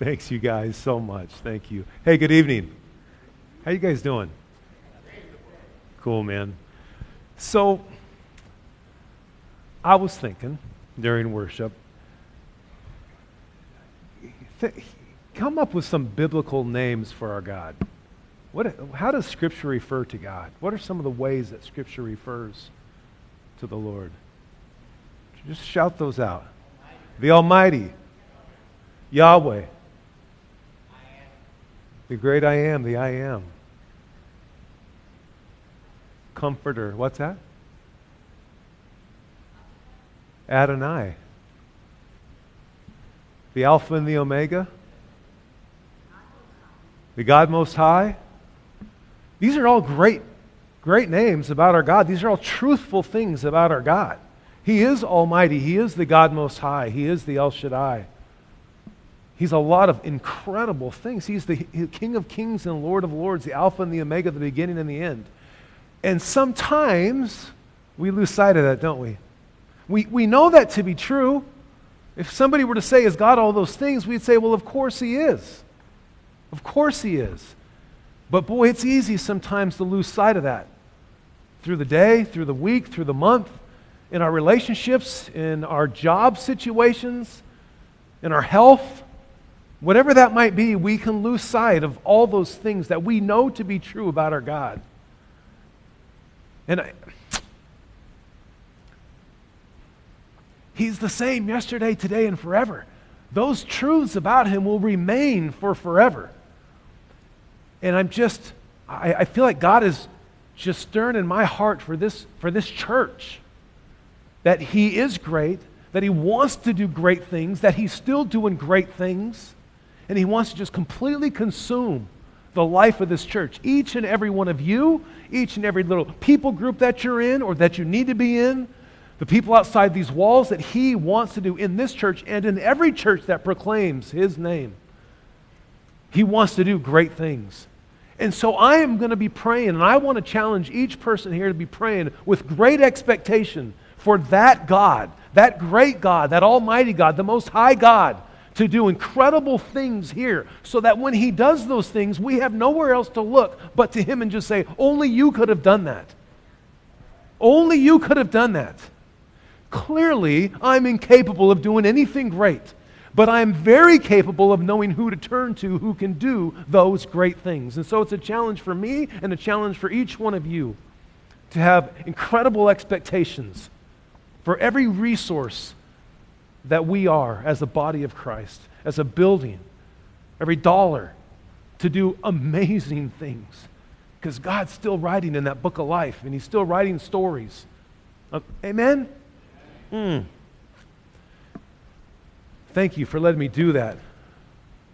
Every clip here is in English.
Thanks, you guys, so much. Thank you. Hey, good evening. How you guys doing? Cool, man. So, I was thinking during worship, th- come up with some biblical names for our God. What, how does Scripture refer to God? What are some of the ways that Scripture refers to the Lord? Just shout those out. The Almighty, Yahweh, the great I am, the I am. Comforter, what's that? Adonai. The Alpha and the Omega. The God Most High. These are all great, great names about our God. These are all truthful things about our God. He is Almighty. He is the God Most High. He is the El Shaddai. He's a lot of incredible things. He's the King of Kings and Lord of Lords, the Alpha and the Omega, the beginning and the end. And sometimes we lose sight of that, don't we? We, we know that to be true. If somebody were to say, Is God all those things? we'd say, Well, of course He is. Of course He is. But boy, it's easy sometimes to lose sight of that. Through the day, through the week, through the month, in our relationships, in our job situations, in our health. Whatever that might be, we can lose sight of all those things that we know to be true about our God. And I, He's the same yesterday, today, and forever. Those truths about Him will remain for forever. And I'm just, I, I feel like God is just stirring in my heart for this, for this church that He is great, that He wants to do great things, that He's still doing great things and He wants to just completely consume the life of this church. Each and every one of you, each and every little people group that you're in or that you need to be in, the people outside these walls that He wants to do in this church and in every church that proclaims His name. He wants to do great things. And so I am going to be praying, and I want to challenge each person here to be praying with great expectation for that God, that great God, that Almighty God, the Most High God to do incredible things here so that when he does those things, we have nowhere else to look but to him and just say, Only you could have done that. Only you could have done that. Clearly, I'm incapable of doing anything great, but I'm very capable of knowing who to turn to who can do those great things. And so it's a challenge for me and a challenge for each one of you to have incredible expectations for every resource that we are as a body of Christ, as a building, every dollar to do amazing things. Because God's still writing in that book of life, and He's still writing stories. Uh, amen? Mm. Thank you for letting me do that.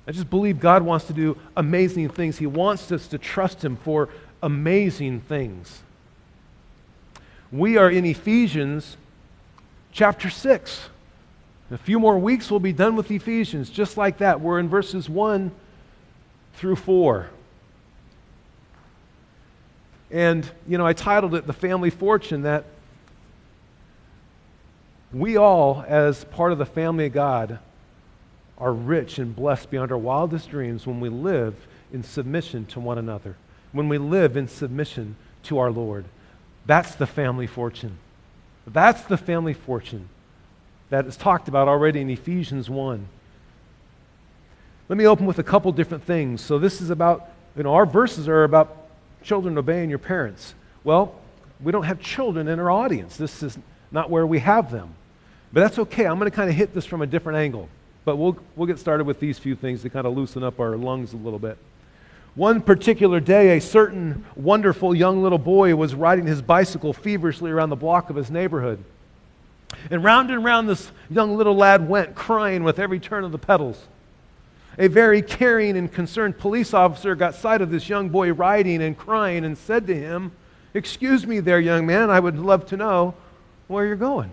I just believe God wants to do amazing things. He wants us to trust Him for amazing things. We are in Ephesians chapter 6. In a few more weeks, we'll be done with Ephesians, just like that. We're in verses 1 through 4. And, you know, I titled it The Family Fortune that we all, as part of the family of God, are rich and blessed beyond our wildest dreams when we live in submission to one another, when we live in submission to our Lord. That's the family fortune. That's the family fortune that is talked about already in Ephesians 1. Let me open with a couple different things. So, this is about, you know, our verses are about children obeying your parents. Well, we don't have children in our audience. This is not where we have them. But that's okay. I'm going to kind of hit this from a different angle. But we'll, we'll get started with these few things to kind of loosen up our lungs a little bit. One particular day, a certain wonderful young little boy was riding his bicycle feverishly around the block of his neighborhood. And round and round this young little lad went, crying with every turn of the pedals. A very caring and concerned police officer got sight of this young boy riding and crying and said to him, Excuse me there, young man, I would love to know where you're going.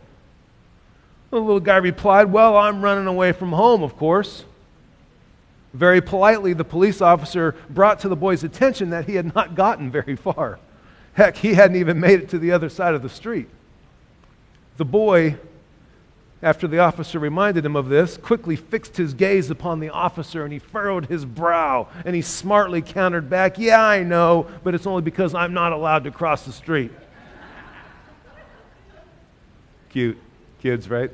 The little guy replied, Well, I'm running away from home, of course. Very politely, the police officer brought to the boy's attention that he had not gotten very far. Heck, he hadn't even made it to the other side of the street the boy after the officer reminded him of this, quickly fixed his gaze upon the officer and he furrowed his brow and he smartly countered back, Yeah, I know, but it's only because I'm not allowed to cross the street. Cute. Kids, right?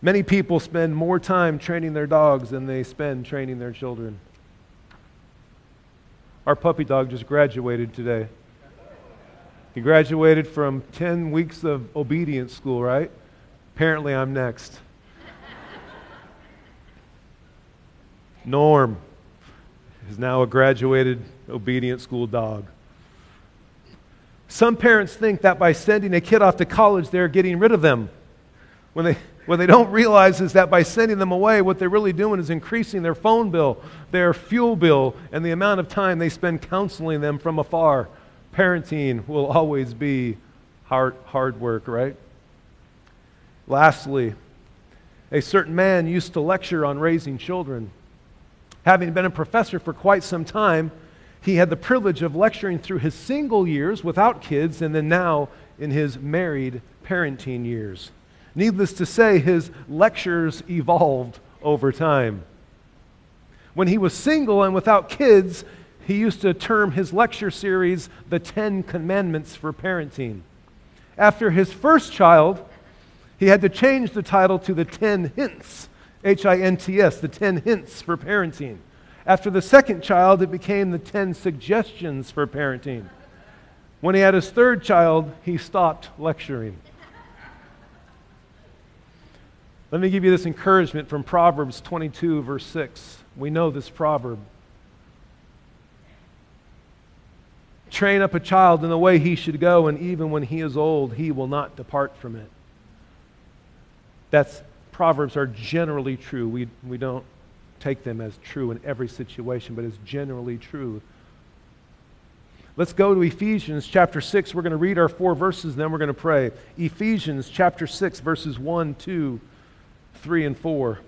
Many people spend more time training their dogs than they spend training their children. Our puppy dog just graduated today. He graduated from 10 weeks of obedience school, right? Apparently, I'm next. Norm is now a graduated obedient school dog. Some parents think that by sending a kid off to college, they're getting rid of them. When they, what they don't realize is that by sending them away, what they're really doing is increasing their phone bill, their fuel bill, and the amount of time they spend counseling them from afar parenting will always be hard, hard work, right? Lastly, a certain man used to lecture on raising children. Having been a professor for quite some time, he had the privilege of lecturing through his single years without kids and then now in his married parenting years. Needless to say, his lectures evolved over time. When he was single and without kids, he used to term his lecture series the Ten Commandments for Parenting. After his first child, he had to change the title to the Ten Hints, H I N T S, the Ten Hints for Parenting. After the second child, it became the Ten Suggestions for Parenting. When he had his third child, he stopped lecturing. Let me give you this encouragement from Proverbs 22, verse 6. We know this proverb. Train up a child in the way he should go, and even when he is old, he will not depart from it. That's proverbs are generally true. We, we don't take them as true in every situation, but it's generally true. Let's go to Ephesians chapter 6. We're going to read our four verses, then we're going to pray. Ephesians chapter 6, verses 1, 2, 3, and 4.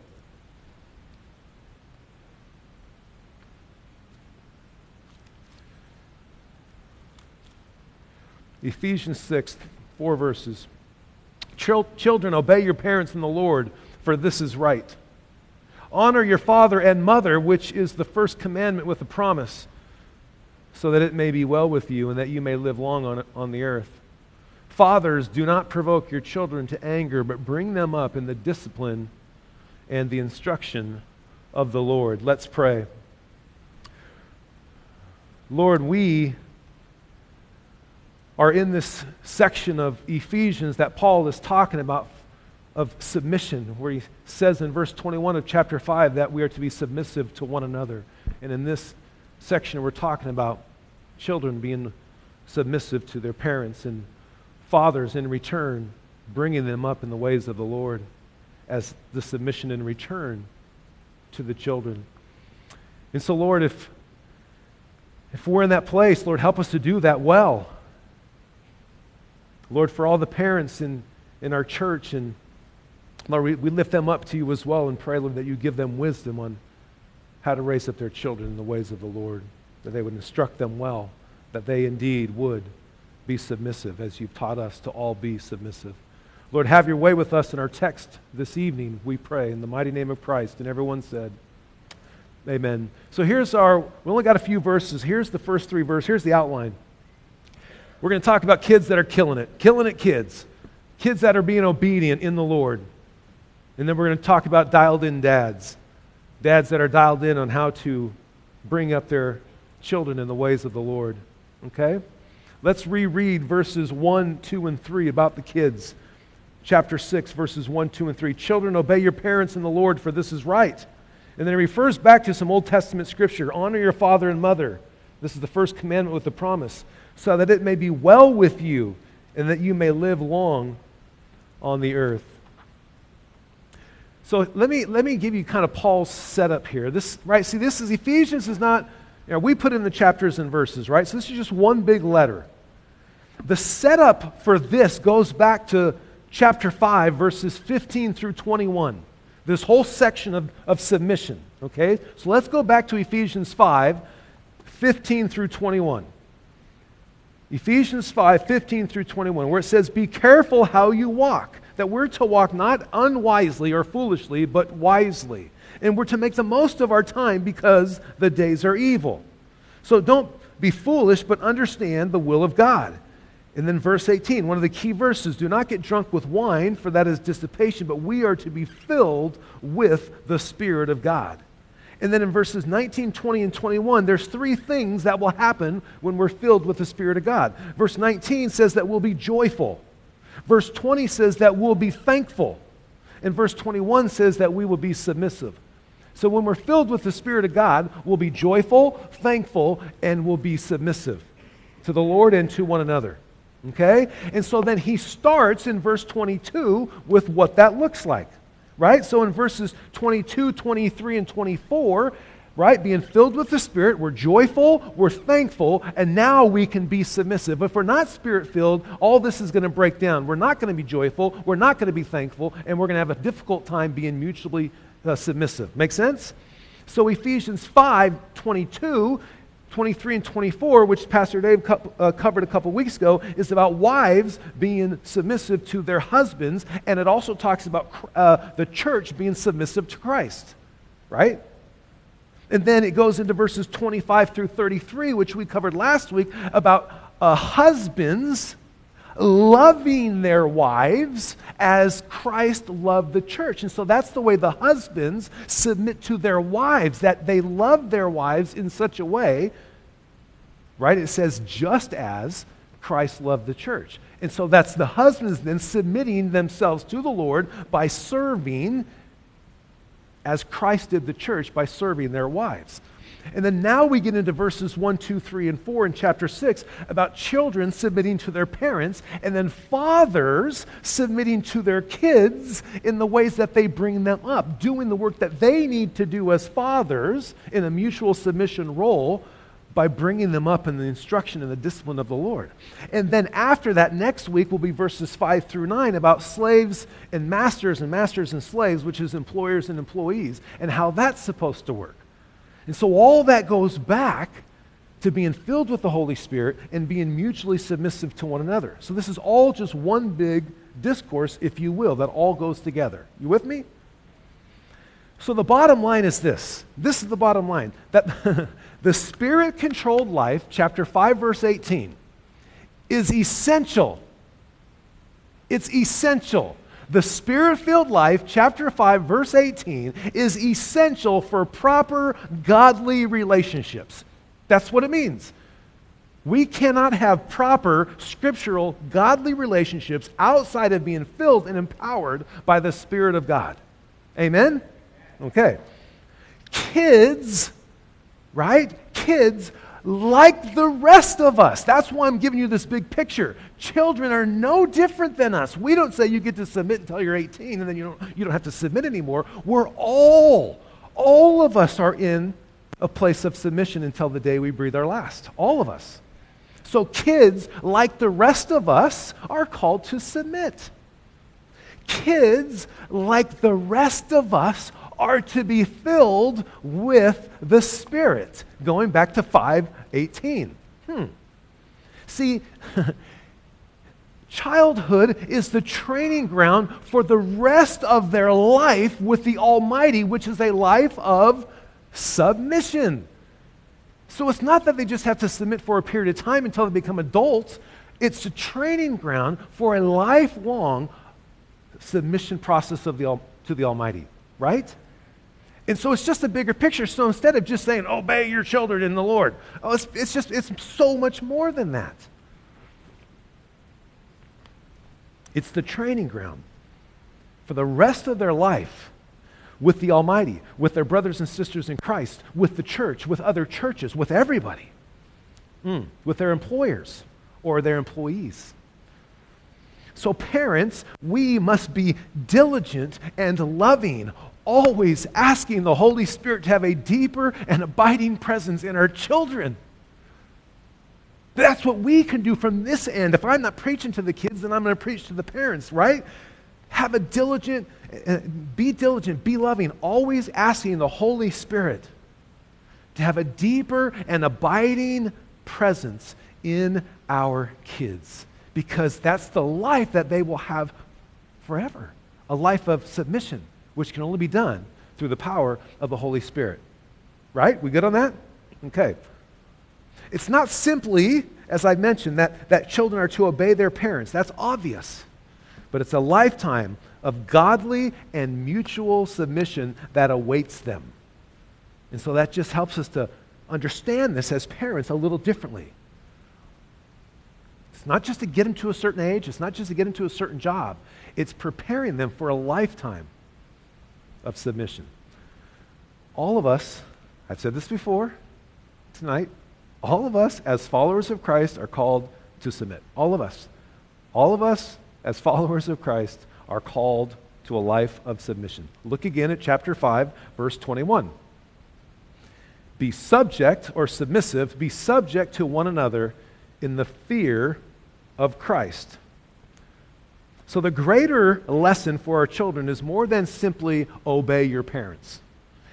Ephesians 6, four verses. Children, obey your parents in the Lord, for this is right. Honor your father and mother, which is the first commandment with a promise, so that it may be well with you and that you may live long on, on the earth. Fathers, do not provoke your children to anger, but bring them up in the discipline and the instruction of the Lord. Let's pray. Lord, we are in this section of Ephesians that Paul is talking about of submission, where he says in verse 21 of chapter 5 that we are to be submissive to one another. And in this section, we're talking about children being submissive to their parents and fathers in return bringing them up in the ways of the Lord as the submission in return to the children. And so, Lord, if, if we're in that place, Lord, help us to do that well. Lord, for all the parents in, in our church, and Lord, we, we lift them up to you as well and pray, Lord, that you give them wisdom on how to raise up their children in the ways of the Lord, that they would instruct them well, that they indeed would be submissive as you've taught us to all be submissive. Lord, have your way with us in our text this evening, we pray, in the mighty name of Christ. And everyone said, Amen. So here's our, we only got a few verses. Here's the first three verses. Here's the outline. We're going to talk about kids that are killing it, killing it kids, kids that are being obedient in the Lord. And then we're going to talk about dialed in dads, dads that are dialed in on how to bring up their children in the ways of the Lord. Okay? Let's reread verses 1, 2, and 3 about the kids. Chapter 6, verses 1, 2, and 3. Children, obey your parents in the Lord, for this is right. And then it refers back to some Old Testament scripture honor your father and mother. This is the first commandment with the promise so that it may be well with you and that you may live long on the earth. So let me, let me give you kind of Paul's setup here. This, right, see, this is Ephesians is not, you know, we put in the chapters and verses, right? So this is just one big letter. The setup for this goes back to chapter 5, verses 15 through 21. This whole section of, of submission, okay? So let's go back to Ephesians 5, 15 through 21. Ephesians 5 15 through 21, where it says, Be careful how you walk. That we're to walk not unwisely or foolishly, but wisely. And we're to make the most of our time because the days are evil. So don't be foolish, but understand the will of God. And then verse 18, one of the key verses do not get drunk with wine, for that is dissipation, but we are to be filled with the Spirit of God. And then in verses 19, 20, and 21, there's three things that will happen when we're filled with the Spirit of God. Verse 19 says that we'll be joyful. Verse 20 says that we'll be thankful. And verse 21 says that we will be submissive. So when we're filled with the Spirit of God, we'll be joyful, thankful, and we'll be submissive to the Lord and to one another. Okay? And so then he starts in verse 22 with what that looks like. Right? So in verses 22, 23, and 24, right? Being filled with the Spirit, we're joyful, we're thankful, and now we can be submissive. If we're not Spirit filled, all this is going to break down. We're not going to be joyful, we're not going to be thankful, and we're going to have a difficult time being mutually uh, submissive. Make sense? So Ephesians 5 22 23 and 24, which Pastor Dave uh, covered a couple weeks ago, is about wives being submissive to their husbands, and it also talks about uh, the church being submissive to Christ, right? And then it goes into verses 25 through 33, which we covered last week, about uh, husbands loving their wives as Christ loved the church. And so that's the way the husbands submit to their wives, that they love their wives in such a way, right? It says, just as Christ loved the church. And so that's the husbands then submitting themselves to the Lord by serving as Christ did the church by serving their wives. And then now we get into verses 1, 2, 3, and 4 in chapter 6 about children submitting to their parents, and then fathers submitting to their kids in the ways that they bring them up, doing the work that they need to do as fathers in a mutual submission role by bringing them up in the instruction and the discipline of the Lord. And then after that, next week will be verses 5 through 9 about slaves and masters and masters and slaves, which is employers and employees, and how that's supposed to work. And so all that goes back to being filled with the Holy Spirit and being mutually submissive to one another. So this is all just one big discourse, if you will, that all goes together. You with me? So the bottom line is this. This is the bottom line that the spirit controlled life, chapter 5, verse 18, is essential. It's essential the spirit filled life, chapter 5, verse 18, is essential for proper godly relationships. That's what it means. We cannot have proper scriptural godly relationships outside of being filled and empowered by the Spirit of God. Amen? Okay. Kids, right? Kids like the rest of us. That's why I'm giving you this big picture. Children are no different than us. We don't say you get to submit until you're 18 and then you don't, you don't have to submit anymore. We're all, all of us are in a place of submission until the day we breathe our last. All of us. So kids, like the rest of us, are called to submit. Kids, like the rest of us, are to be filled with the Spirit. Going back to 518. Hmm. See, childhood is the training ground for the rest of their life with the Almighty, which is a life of submission. So it's not that they just have to submit for a period of time until they become adults. It's a training ground for a lifelong submission process of the, to the Almighty, right? And so it's just a bigger picture. So instead of just saying, obey your children in the Lord, oh, it's, it's just, it's so much more than that. It's the training ground for the rest of their life with the Almighty, with their brothers and sisters in Christ, with the church, with other churches, with everybody, mm, with their employers or their employees. So, parents, we must be diligent and loving, always asking the Holy Spirit to have a deeper and abiding presence in our children. That's what we can do from this end. If I'm not preaching to the kids, then I'm going to preach to the parents, right? Have a diligent, uh, be diligent, be loving, always asking the Holy Spirit to have a deeper and abiding presence in our kids because that's the life that they will have forever a life of submission, which can only be done through the power of the Holy Spirit. Right? We good on that? Okay. It's not simply, as I mentioned, that, that children are to obey their parents. That's obvious. But it's a lifetime of godly and mutual submission that awaits them. And so that just helps us to understand this as parents a little differently. It's not just to get them to a certain age, it's not just to get them to a certain job, it's preparing them for a lifetime of submission. All of us, I've said this before tonight, all of us as followers of Christ are called to submit. All of us. All of us as followers of Christ are called to a life of submission. Look again at chapter 5, verse 21. Be subject or submissive, be subject to one another in the fear of Christ. So, the greater lesson for our children is more than simply obey your parents.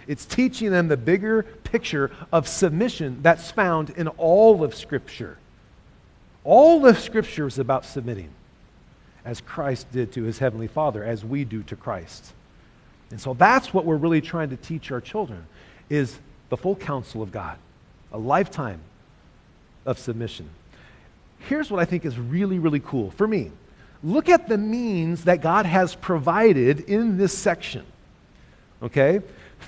It's teaching them the bigger picture of submission that's found in all of Scripture. All of Scripture is about submitting, as Christ did to his Heavenly Father, as we do to Christ. And so that's what we're really trying to teach our children, is the full counsel of God, a lifetime of submission. Here's what I think is really, really cool for me. Look at the means that God has provided in this section. Okay?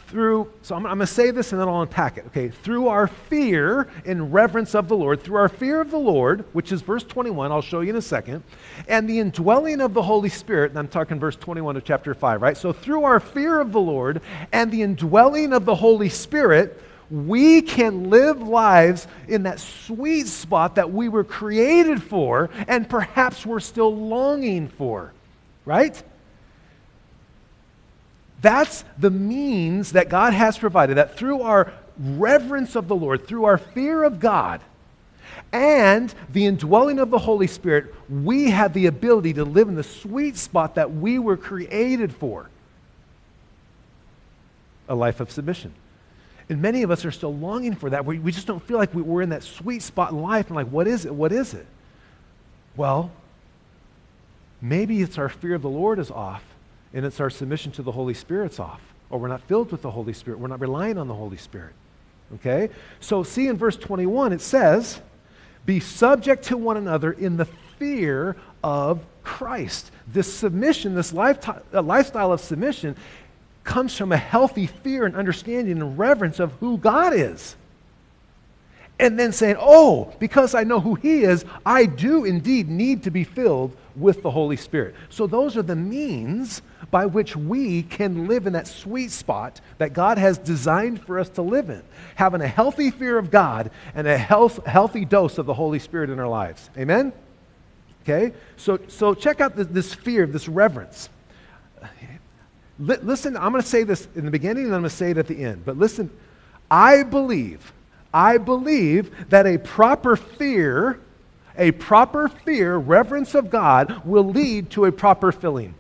through, so I'm, I'm going to say this and then I'll unpack it. Okay, through our fear and reverence of the Lord, through our fear of the Lord, which is verse 21, I'll show you in a second, and the indwelling of the Holy Spirit, and I'm talking verse 21 of chapter 5, right? So through our fear of the Lord and the indwelling of the Holy Spirit, we can live lives in that sweet spot that we were created for and perhaps we're still longing for, right? That's the means that God has provided, that through our reverence of the Lord, through our fear of God, and the indwelling of the Holy Spirit, we have the ability to live in the sweet spot that we were created for a life of submission. And many of us are still longing for that. We, we just don't feel like we, we're in that sweet spot in life. And like, what is it? What is it? Well, maybe it's our fear of the Lord is off and it's our submission to the Holy Spirit's off, or we're not filled with the Holy Spirit. We're not relying on the Holy Spirit. Okay? So, see in verse 21, it says, Be subject to one another in the fear of Christ. This submission, this uh, lifestyle of submission, comes from a healthy fear and understanding and reverence of who God is. And then saying, Oh, because I know who He is, I do indeed need to be filled with the Holy Spirit. So, those are the means by which we can live in that sweet spot that God has designed for us to live in, having a healthy fear of God and a health, healthy dose of the Holy Spirit in our lives. Amen? Okay? So, so check out this, this fear, this reverence. Listen, I'm going to say this in the beginning and I'm going to say it at the end. But listen, I believe, I believe that a proper fear a proper fear, reverence of God, will lead to a proper filling.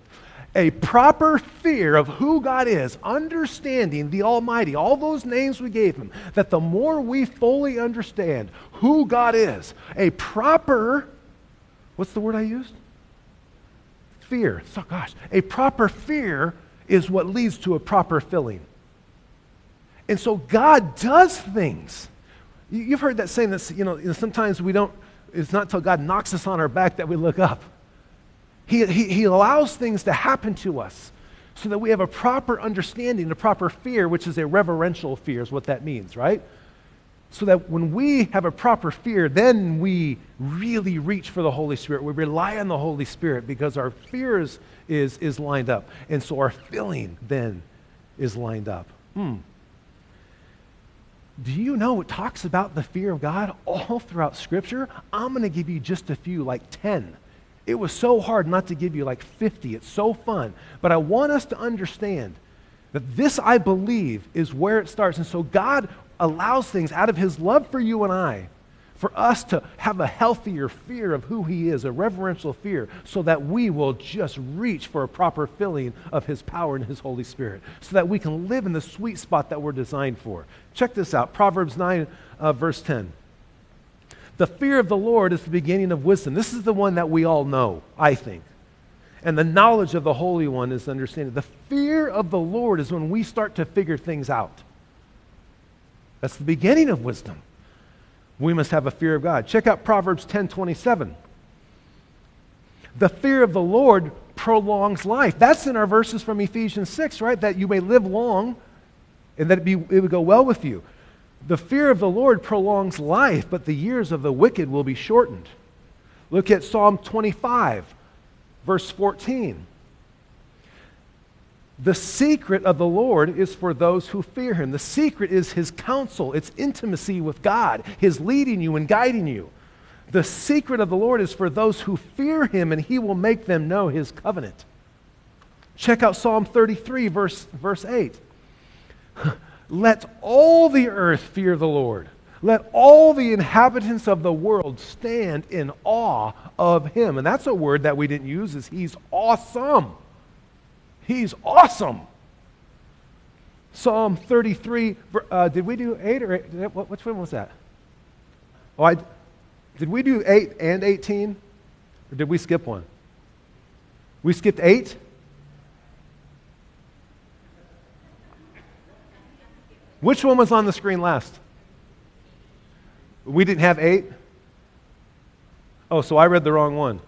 A proper fear of who God is, understanding the Almighty, all those names we gave Him, that the more we fully understand who God is, a proper, what's the word I used? Fear. So, gosh, a proper fear is what leads to a proper filling. And so God does things. You've heard that saying that, you know, sometimes we don't it's not until God knocks us on our back that we look up. He, he, he allows things to happen to us so that we have a proper understanding, a proper fear, which is a reverential fear, is what that means, right? So that when we have a proper fear, then we really reach for the Holy Spirit. We rely on the Holy Spirit because our fear is, is, lined up. And so our filling then is lined up. Hmm. Do you know it talks about the fear of God all throughout Scripture? I'm going to give you just a few, like 10. It was so hard not to give you like 50. It's so fun. But I want us to understand that this, I believe, is where it starts. And so God allows things out of His love for you and I for us to have a healthier fear of who He is, a reverential fear, so that we will just reach for a proper filling of His power and His Holy Spirit, so that we can live in the sweet spot that we're designed for. Check this out Proverbs 9, uh, verse 10. The fear of the Lord is the beginning of wisdom. This is the one that we all know, I think. And the knowledge of the Holy One is understanding. The fear of the Lord is when we start to figure things out. That's the beginning of wisdom. We must have a fear of God. Check out Proverbs 10 27. The fear of the Lord prolongs life. That's in our verses from Ephesians 6, right? That you may live long and that it, be, it would go well with you. The fear of the Lord prolongs life, but the years of the wicked will be shortened. Look at Psalm 25, verse 14. The secret of the Lord is for those who fear him. The secret is his counsel, it's intimacy with God, his leading you and guiding you. The secret of the Lord is for those who fear him, and he will make them know his covenant. Check out Psalm 33, verse, verse 8. Let all the earth fear the Lord. Let all the inhabitants of the world stand in awe of him. And that's a word that we didn't use is he's awesome. He's awesome. Psalm 33, uh, did we do 8 or 8? Which one was that? Oh, I, did we do 8 and 18? Or did we skip one? We skipped 8? Which one was on the screen last? We didn't have 8? Oh, so I read the wrong one.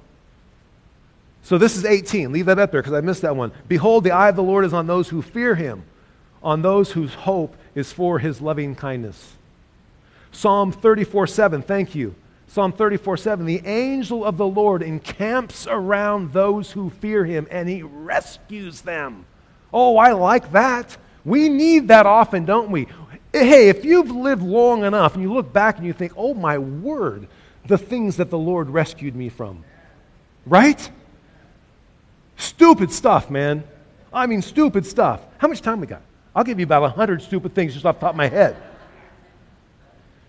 So this is 18. Leave that up there because I missed that one. Behold, the eye of the Lord is on those who fear him, on those whose hope is for his loving kindness. Psalm 34 7. Thank you. Psalm 34 7. The angel of the Lord encamps around those who fear him and he rescues them. Oh, I like that. We need that often, don't we? Hey, if you've lived long enough and you look back and you think, oh my word, the things that the Lord rescued me from. Right? Stupid stuff, man. I mean, stupid stuff. How much time we got? I'll give you about 100 stupid things just off the top of my head.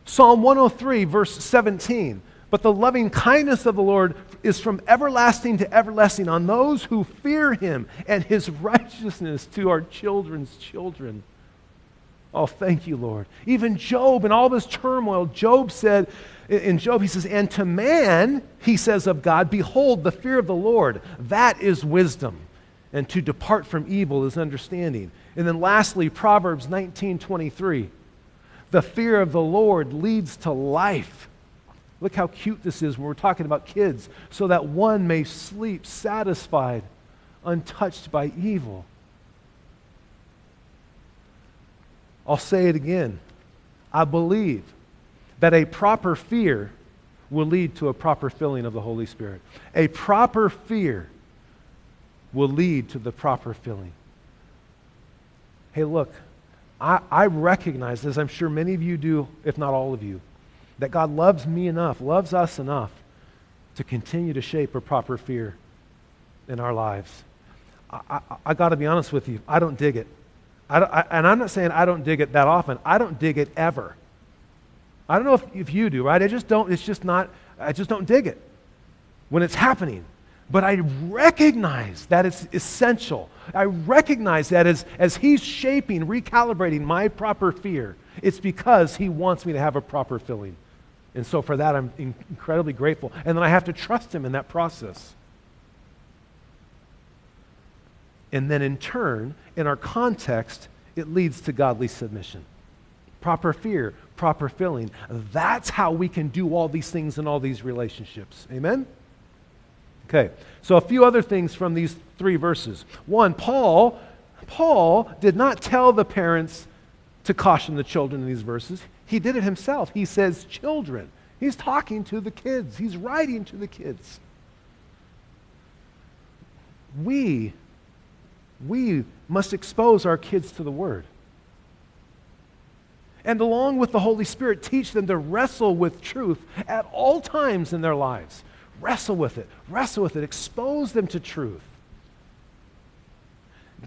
Psalm 103, verse 17. But the loving kindness of the Lord is from everlasting to everlasting on those who fear him, and his righteousness to our children's children. Oh, thank you, Lord. Even Job, in all this turmoil, Job said, in Job, he says, And to man, he says of God, Behold, the fear of the Lord, that is wisdom. And to depart from evil is understanding. And then lastly, Proverbs 19 23. The fear of the Lord leads to life. Look how cute this is when we're talking about kids, so that one may sleep satisfied, untouched by evil. I'll say it again. I believe that a proper fear will lead to a proper filling of the Holy Spirit. A proper fear will lead to the proper filling. Hey, look, I, I recognize, as I'm sure many of you do, if not all of you, that God loves me enough, loves us enough to continue to shape a proper fear in our lives. I, I, I got to be honest with you, I don't dig it. I I, and I'm not saying I don't dig it that often. I don't dig it ever. I don't know if, if you do, right? I just don't, it's just not, I just don't dig it when it's happening. But I recognize that it's essential. I recognize that as, as He's shaping, recalibrating my proper fear, it's because He wants me to have a proper filling. And so for that, I'm incredibly grateful. And then I have to trust Him in that process. And then in turn, in our context, it leads to godly submission. Proper fear, proper filling. That's how we can do all these things in all these relationships. Amen? Okay, so a few other things from these three verses. One, Paul, Paul did not tell the parents to caution the children in these verses. He did it himself. He says, children. He's talking to the kids, he's writing to the kids. We, we must expose our kids to the Word and along with the Holy Spirit, teach them to wrestle with truth at all times in their lives. Wrestle with it, wrestle with it, expose them to truth.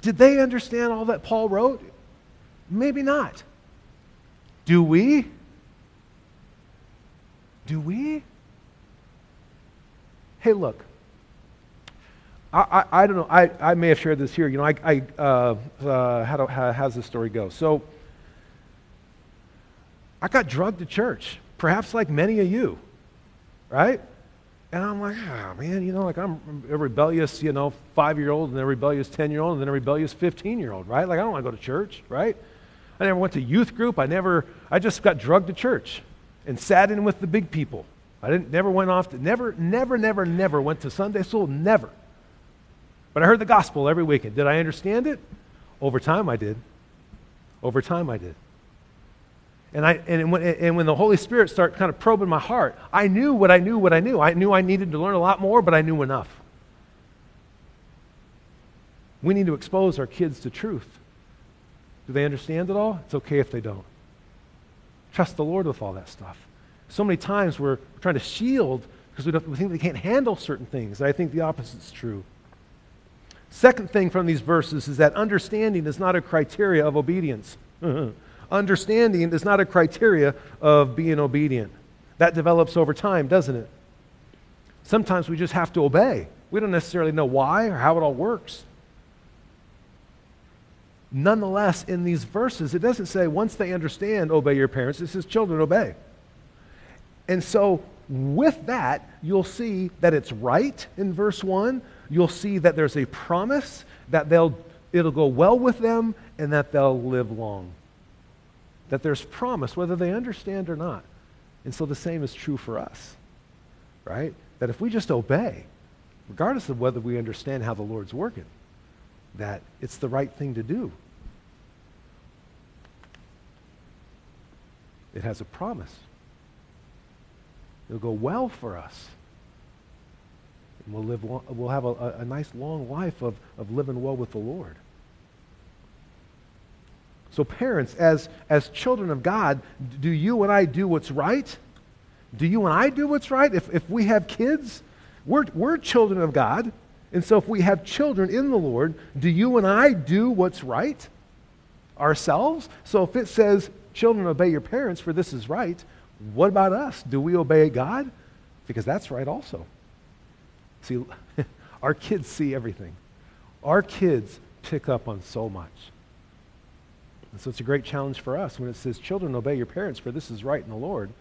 Did they understand all that Paul wrote? Maybe not. Do we? Do we? Hey, look. I, I, I don't know. I, I may have shared this here. You know, I, I uh, uh, how, do, how, how does this story go? So, I got drugged to church, perhaps like many of you. right? And I'm like, oh, man, you know, like I'm a rebellious, you know, five year old and then a rebellious 10 year old and then a rebellious 15 year old, right? Like, I don't want to go to church, right? I never went to youth group. I never, I just got drugged to church and sat in with the big people. I didn't, never went off to, never, never, never, never went to Sunday school, never. But I heard the gospel every weekend. Did I understand it? Over time, I did. Over time, I did. And, I, and, when, and when the Holy Spirit started kind of probing my heart, I knew what I knew, what I knew. I knew I needed to learn a lot more, but I knew enough. We need to expose our kids to truth. Do they understand it all? It's okay if they don't. Trust the Lord with all that stuff. So many times we're trying to shield because we, we think they can't handle certain things. I think the opposite is true. Second thing from these verses is that understanding is not a criteria of obedience. understanding is not a criteria of being obedient. That develops over time, doesn't it? Sometimes we just have to obey. We don't necessarily know why or how it all works. Nonetheless, in these verses, it doesn't say once they understand, obey your parents. It says children, obey. And so, with that, you'll see that it's right in verse 1. You'll see that there's a promise that they'll, it'll go well with them and that they'll live long. That there's promise, whether they understand or not. And so the same is true for us, right? That if we just obey, regardless of whether we understand how the Lord's working, that it's the right thing to do. It has a promise. It'll go well for us. And we'll, live we'll have a, a nice long life of, of living well with the Lord. So, parents, as, as children of God, do you and I do what's right? Do you and I do what's right? If, if we have kids, we're, we're children of God. And so, if we have children in the Lord, do you and I do what's right ourselves? So, if it says, children, obey your parents, for this is right, what about us? Do we obey God? Because that's right also. See, our kids see everything, our kids pick up on so much. And so, it's a great challenge for us when it says, children, obey your parents, for this is right in the Lord.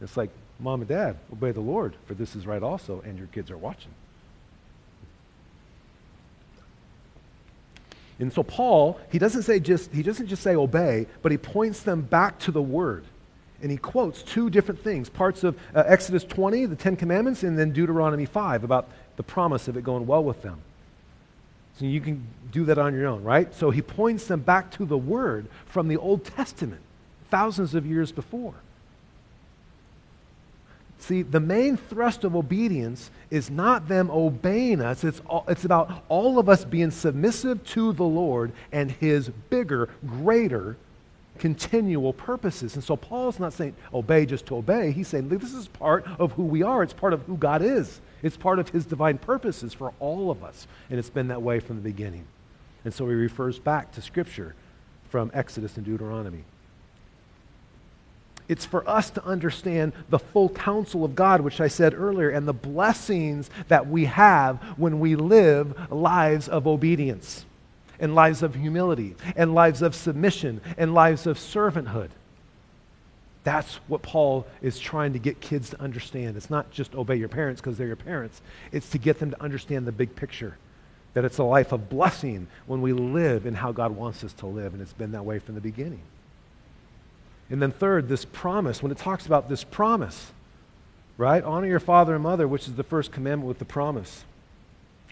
It's like, mom and dad, obey the Lord, for this is right also, and your kids are watching. And so Paul, he doesn't say just he doesn't just say obey, but he points them back to the word. And he quotes two different things, parts of uh, Exodus 20, the 10 commandments, and then Deuteronomy 5 about the promise of it going well with them. So you can do that on your own, right? So he points them back to the word from the Old Testament, thousands of years before. See, the main thrust of obedience is not them obeying us. It's, all, it's about all of us being submissive to the Lord and his bigger, greater, continual purposes. And so Paul's not saying obey just to obey. He's saying this is part of who we are. It's part of who God is. It's part of his divine purposes for all of us. And it's been that way from the beginning. And so he refers back to Scripture from Exodus and Deuteronomy. It's for us to understand the full counsel of God, which I said earlier, and the blessings that we have when we live lives of obedience, and lives of humility, and lives of submission, and lives of servanthood. That's what Paul is trying to get kids to understand. It's not just obey your parents because they're your parents, it's to get them to understand the big picture. That it's a life of blessing when we live in how God wants us to live, and it's been that way from the beginning. And then, third, this promise. When it talks about this promise, right? Honor your father and mother, which is the first commandment with the promise.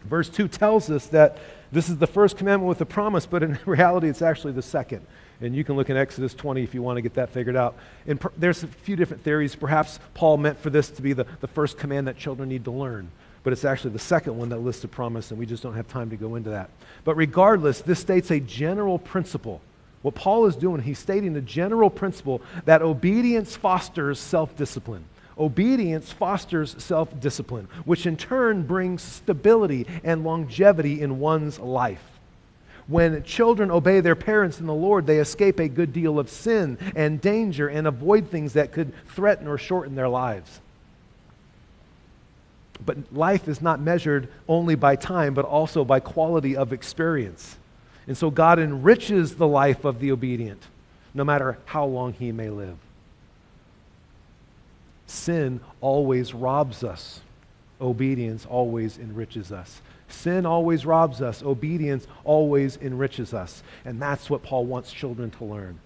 Verse 2 tells us that this is the first commandment with the promise, but in reality, it's actually the second. And you can look in Exodus 20 if you want to get that figured out. And per- there's a few different theories. Perhaps Paul meant for this to be the, the first command that children need to learn. But it's actually the second one that lists a promise, and we just don't have time to go into that. But regardless, this states a general principle what Paul is doing, he's stating the general principle that obedience fosters self discipline. Obedience fosters self discipline, which in turn brings stability and longevity in one's life. When children obey their parents in the Lord, they escape a good deal of sin and danger and avoid things that could threaten or shorten their lives. But life is not measured only by time, but also by quality of experience. And so God enriches the life of the obedient, no matter how long he may live. sin always robs us, obedience always enriches us. Sin always robs us, obedience always enriches us. And that's what Paul wants children to learn.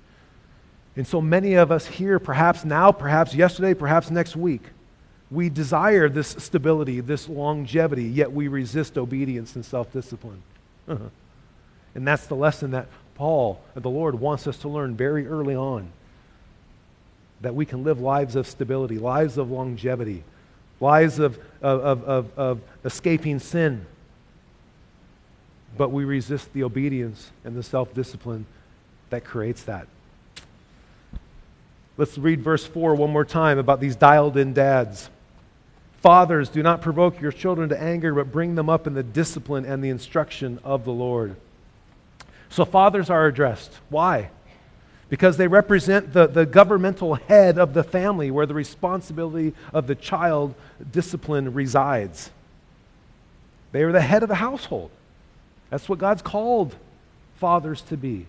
And so many of us here, perhaps now, perhaps yesterday, perhaps next week, we desire this stability, this longevity, yet we resist obedience and self discipline. and that's the lesson that Paul, the Lord, wants us to learn very early on that we can live lives of stability, lives of longevity, lives of, of, of, of, escaping sin. But we resist the obedience and the self discipline that creates that. Let's read verse 4 one more time about these dialed in dads. Fathers, do not provoke your children to anger, but bring them up in the discipline and the instruction of the Lord. So, fathers are addressed. Why? Because they represent the, the governmental head of the family where the responsibility of the child discipline resides. They are the head of the household. That's what God's called fathers to be.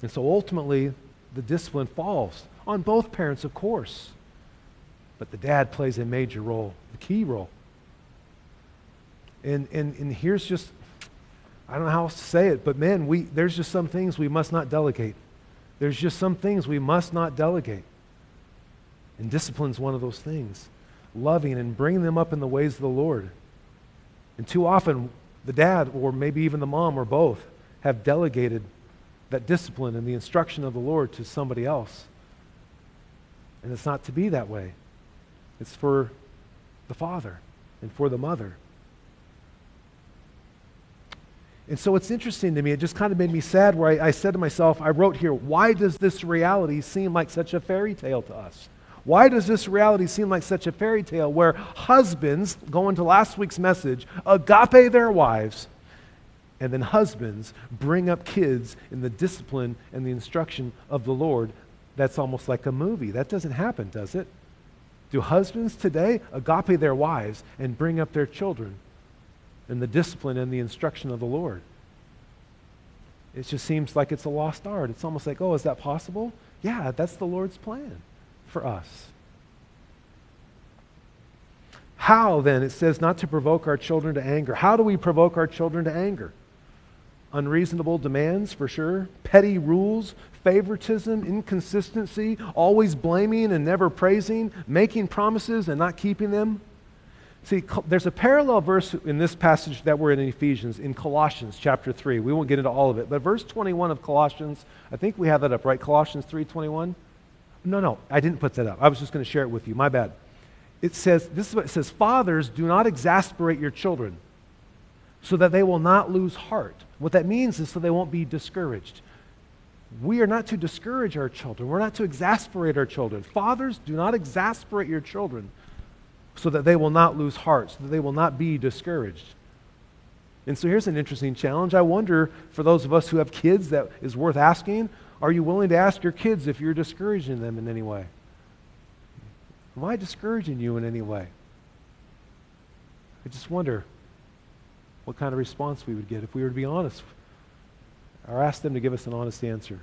And so ultimately, the discipline falls on both parents, of course. But the dad plays a major role, the key role. And, and, and here's just I don't know how else to say it, but man, we, there's just some things we must not delegate. There's just some things we must not delegate. And discipline's one of those things. Loving and bringing them up in the ways of the Lord. And too often, the dad, or maybe even the mom, or both, have delegated that discipline and the instruction of the Lord to somebody else. And it's not to be that way. It's for the father and for the mother. And so it's interesting to me. It just kind of made me sad where I, I, said to myself, I wrote here, why does this reality seem like such a fairy tale to us? Why does this reality seem like such a fairy tale where husbands, going to last week's message, agape their wives, and then husbands bring up kids in the discipline and the instruction of the Lord? That's almost like a movie. That doesn't happen, does it? Do husbands today agape their wives and bring up their children in the discipline and the instruction of the Lord. It just seems like it's a lost art. It's almost like, oh, is that possible? Yeah, that's the Lord's plan for us. How then? It says not to provoke our children to anger. How do we provoke our children to anger? Unreasonable demands, for sure. Petty rules, favoritism, inconsistency, always blaming and never praising, making promises and not keeping them. See, there's a parallel verse in this passage that we're in, in Ephesians, in Colossians chapter 3. We won't get into all of it, but verse 21 of Colossians, I think we have that up, right? Colossians 3.21? No, no, I didn't put that up. I was just going to share it with you. My bad. It says, this is what it says, Fathers, do not exasperate your children so that they will not lose heart. What that means is so they won't be discouraged. We are not to discourage our children. We're not to exasperate our children. Fathers, do not exasperate your children so that they will not lose heart, so that they will not be discouraged. And so here's an interesting challenge. I wonder, for those of us who have kids, that is worth asking are you willing to ask your kids if you're discouraging them in any way? Am I discouraging you in any way? I just wonder what kind of response we would get if we were to be honest or ask them to give us an honest answer.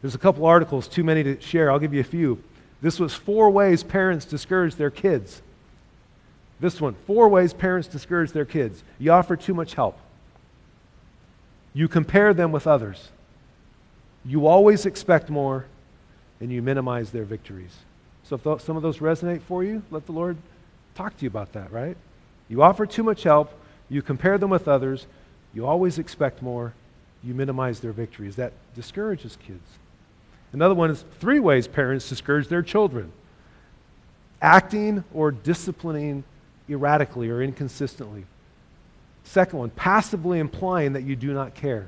There's a couple articles, too many to share. I'll give you a few. This was four ways parents discourage their kids. This one, four ways parents discourage their kids. You offer too much help. You compare them with others. You always expect more, and you minimize their victories. So if th- some of those resonate for you, let the Lord talk to you about that, right? You offer too much help. You compare them with others. You always expect more. You minimize their victories. That discourages kids. Another one is three ways parents discourage their children acting or disciplining erratically or inconsistently. Second one, passively implying that you do not care.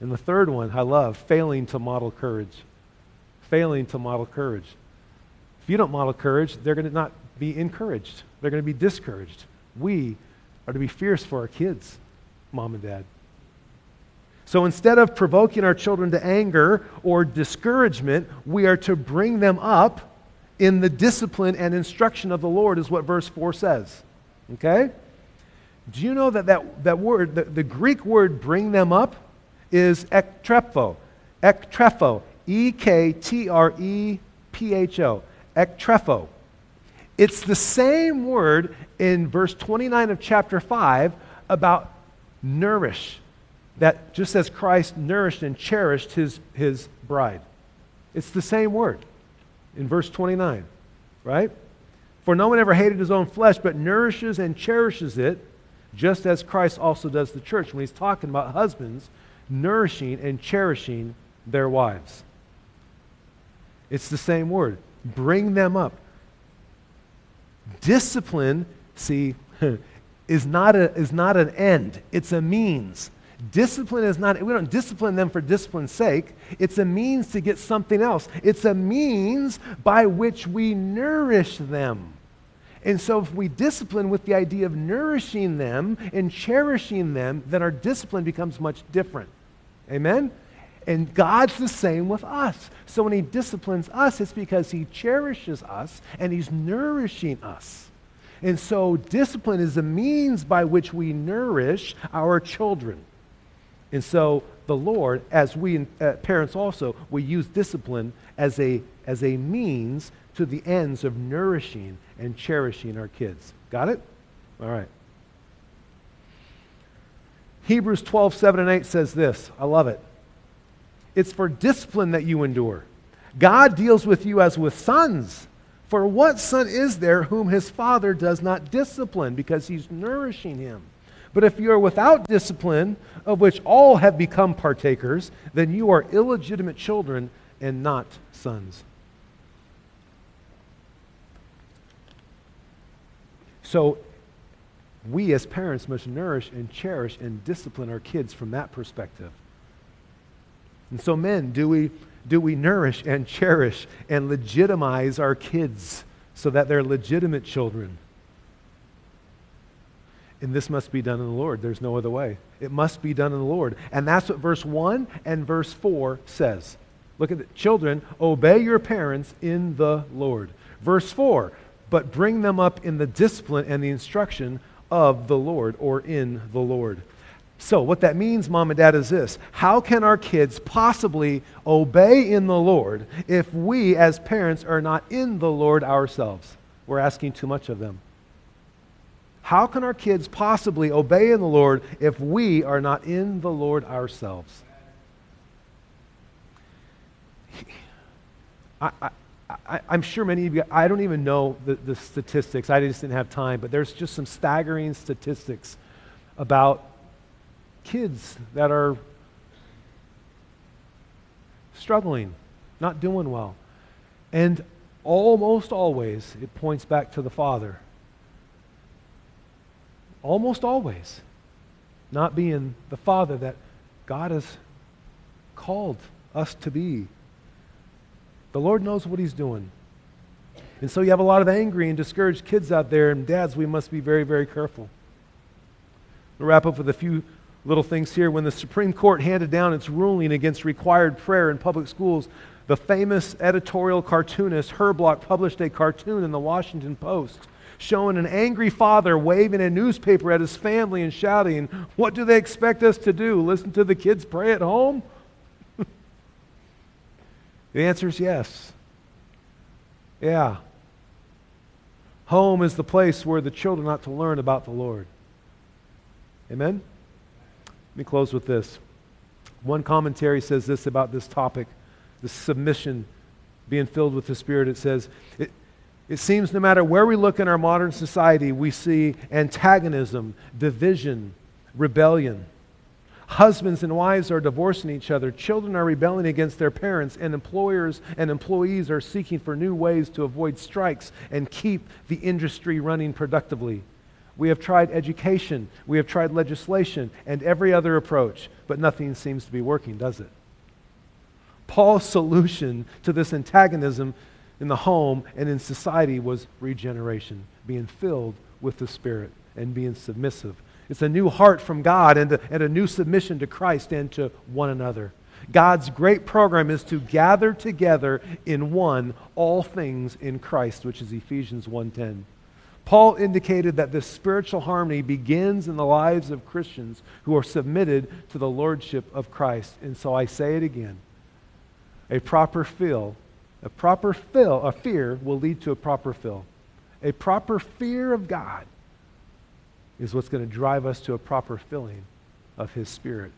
And the third one, I love, failing to model courage. Failing to model courage. If you don't model courage, they're going to not be encouraged. They're going to be discouraged. We are to be fierce for our kids, mom and dad. So instead of provoking our children to anger or discouragement, we are to bring them up in the discipline and instruction of the Lord, is what verse 4 says. Okay? Do you know that that, that word, the, the Greek word bring them up, is ektrepho. Ektrepho. E K T R E P H O. Ektrepho. It's the same word in verse 29 of chapter 5 about nourish, that just as Christ nourished and cherished his, his bride. It's the same word in verse 29, right? For no one ever hated his own flesh, but nourishes and cherishes it, just as Christ also does the church. When he's talking about husbands nourishing and cherishing their wives, it's the same word. Bring them up. Discipline, see, is not, a, is not an end, it's a means. Discipline is not, we don't discipline them for discipline's sake. It's a means to get something else. It's a means by which we nourish them. And so, if we discipline with the idea of nourishing them and cherishing them, then our discipline becomes much different. Amen? And God's the same with us. So, when He disciplines us, it's because He cherishes us and He's nourishing us. And so, discipline is the means by which we nourish our children. And so, the Lord, as we uh, parents also, we use discipline as a, as a means to the ends of nourishing and cherishing our kids. Got it? All right. Hebrews 12, 7 and 8 says this. I love it. It's for discipline that you endure. God deals with you as with sons. For what son is there whom his father does not discipline because he's nourishing him? But if you are without discipline, of which all have become partakers, then you are illegitimate children and not sons. So, we as parents must nourish and cherish and discipline our kids from that perspective. And so, men, do we do we nourish and cherish and legitimize our kids so that they're legitimate children? And this must be done in the Lord. There's no other way. It must be done in the Lord. And that's what verse 1 and verse 4 says. Look at the children, obey your parents in the Lord. Verse 4, but bring them up in the discipline and the instruction of the Lord or in the Lord. So, what that means, mom and dad, is this How can our kids possibly obey in the Lord if we, as parents, are not in the Lord ourselves? We're asking too much of them. How can our kids possibly obey in the Lord if we are not in the Lord ourselves? I, I, am sure many of you, I don't even know the, the statistics. I just didn't have time, but there's just some staggering statistics about kids that are struggling, not doing well. And almost always it points back to the Father. Almost always. Not being the Father that God has called us to be. The Lord knows what He's doing. And so you have a lot of angry and discouraged kids out there, and dads, we must be very, very careful. We'll wrap up with a few little things here. When the Supreme Court handed down its ruling against required prayer in public schools, the famous editorial cartoonist Herblock published a cartoon in the Washington Post showing an angry father waving a newspaper at his family and shouting, What do they expect us to do? Listen to the kids pray at home? The answer is yes. Yeah. Home is the place where the children ought to learn about the Lord. Amen? Let me close with this. One commentary says this about this topic, the submission, being filled with the Spirit. It says, it, it seems no matter where we look in our modern society, we see antagonism, division, rebellion. Husbands and wives are divorcing each other. Children are rebelling against their parents, and employers and employees are seeking for new ways to avoid strikes and keep the industry running productively. We have tried education, we have tried legislation, and every other approach, but nothing seems to be working, does it? Paul's solution to this antagonism in the home and in society was regeneration, being filled with the Spirit and being submissive. It's a new heart from God and a, and a new submission to Christ and to one another. God's great program is to gather together in one all things in Christ, which is Ephesians 1:10. Paul indicated that this spiritual harmony begins in the lives of Christians who are submitted to the lordship of Christ. And so I say it again. A proper fill, a proper fill, a fear will lead to a proper fill. A proper fear of God is what's going to drive us to a proper filling of His Spirit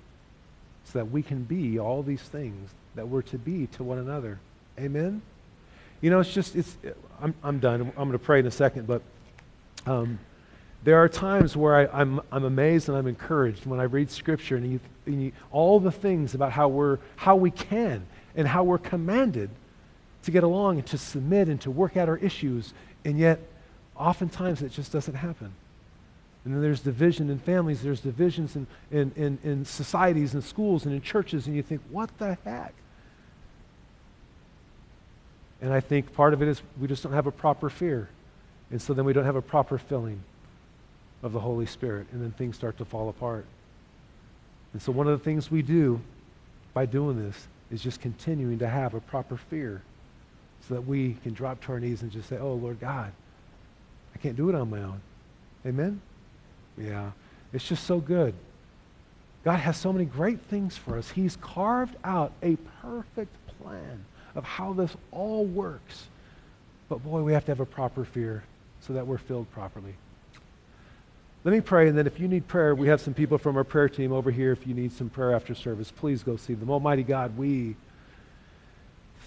so that we can be all these things that we're to be to one another. Amen? You know, it's just, it's, I'm, I'm done. I'm going to pray in a second, but um, there are times where I, am I'm, I'm amazed and I'm encouraged when I read Scripture and, you, and you, all the things about how, we're, how we can and how we're commanded to get along and to submit and to work out our issues, and yet oftentimes it just doesn't happen. And then there's division in families, there's divisions in, in, in, in societies and schools and in churches, and you think, what the heck? And I think part of it is we just don't have a proper fear. And so then we don't have a proper filling of the Holy Spirit, and then things start to fall apart. And so one of the things we do by doing this is just continuing to have a proper fear so that we can drop to our knees and just say, Oh, Lord God, I can't do it on my own. Amen? Yeah. It's just so good. God has so many great things for us. He's carved out a perfect plan of how this all works. But boy, we have to have a proper fear so that we're filled properly. Let me pray, and then if you need prayer, we have some people from our prayer team over here. If you need some prayer after service, please go see them. Almighty God, we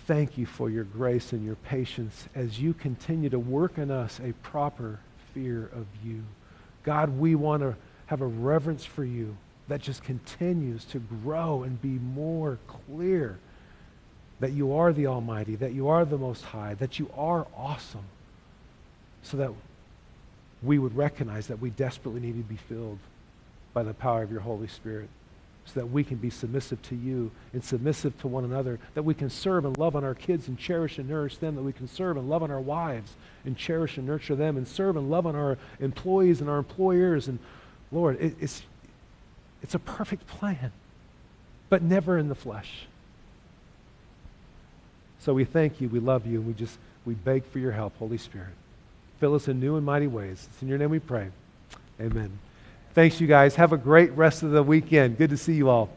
thank you for your grace and your patience as you continue to work in us a proper fear of you. God, we want to have a reverence for you that just continues to grow and be more clear that you are the Almighty, that you are the Most High, that you are awesome, so that we would recognize that we desperately need to be filled by the power of your Holy Spirit so that we can be submissive to you and submissive to one another, that we can serve and love on our kids and cherish and nourish them, that we can serve and love on our wives and cherish and nurture them, and serve and love on our employees and our employers. And Lord, it, it's, it's a perfect plan, but never in the flesh. So we thank you, we love you, and we just we beg for your help, Holy Spirit. Fill us in new and mighty ways. It's in your name we pray. Amen. Thanks, you guys. Have a great rest of the weekend. Good to see you all.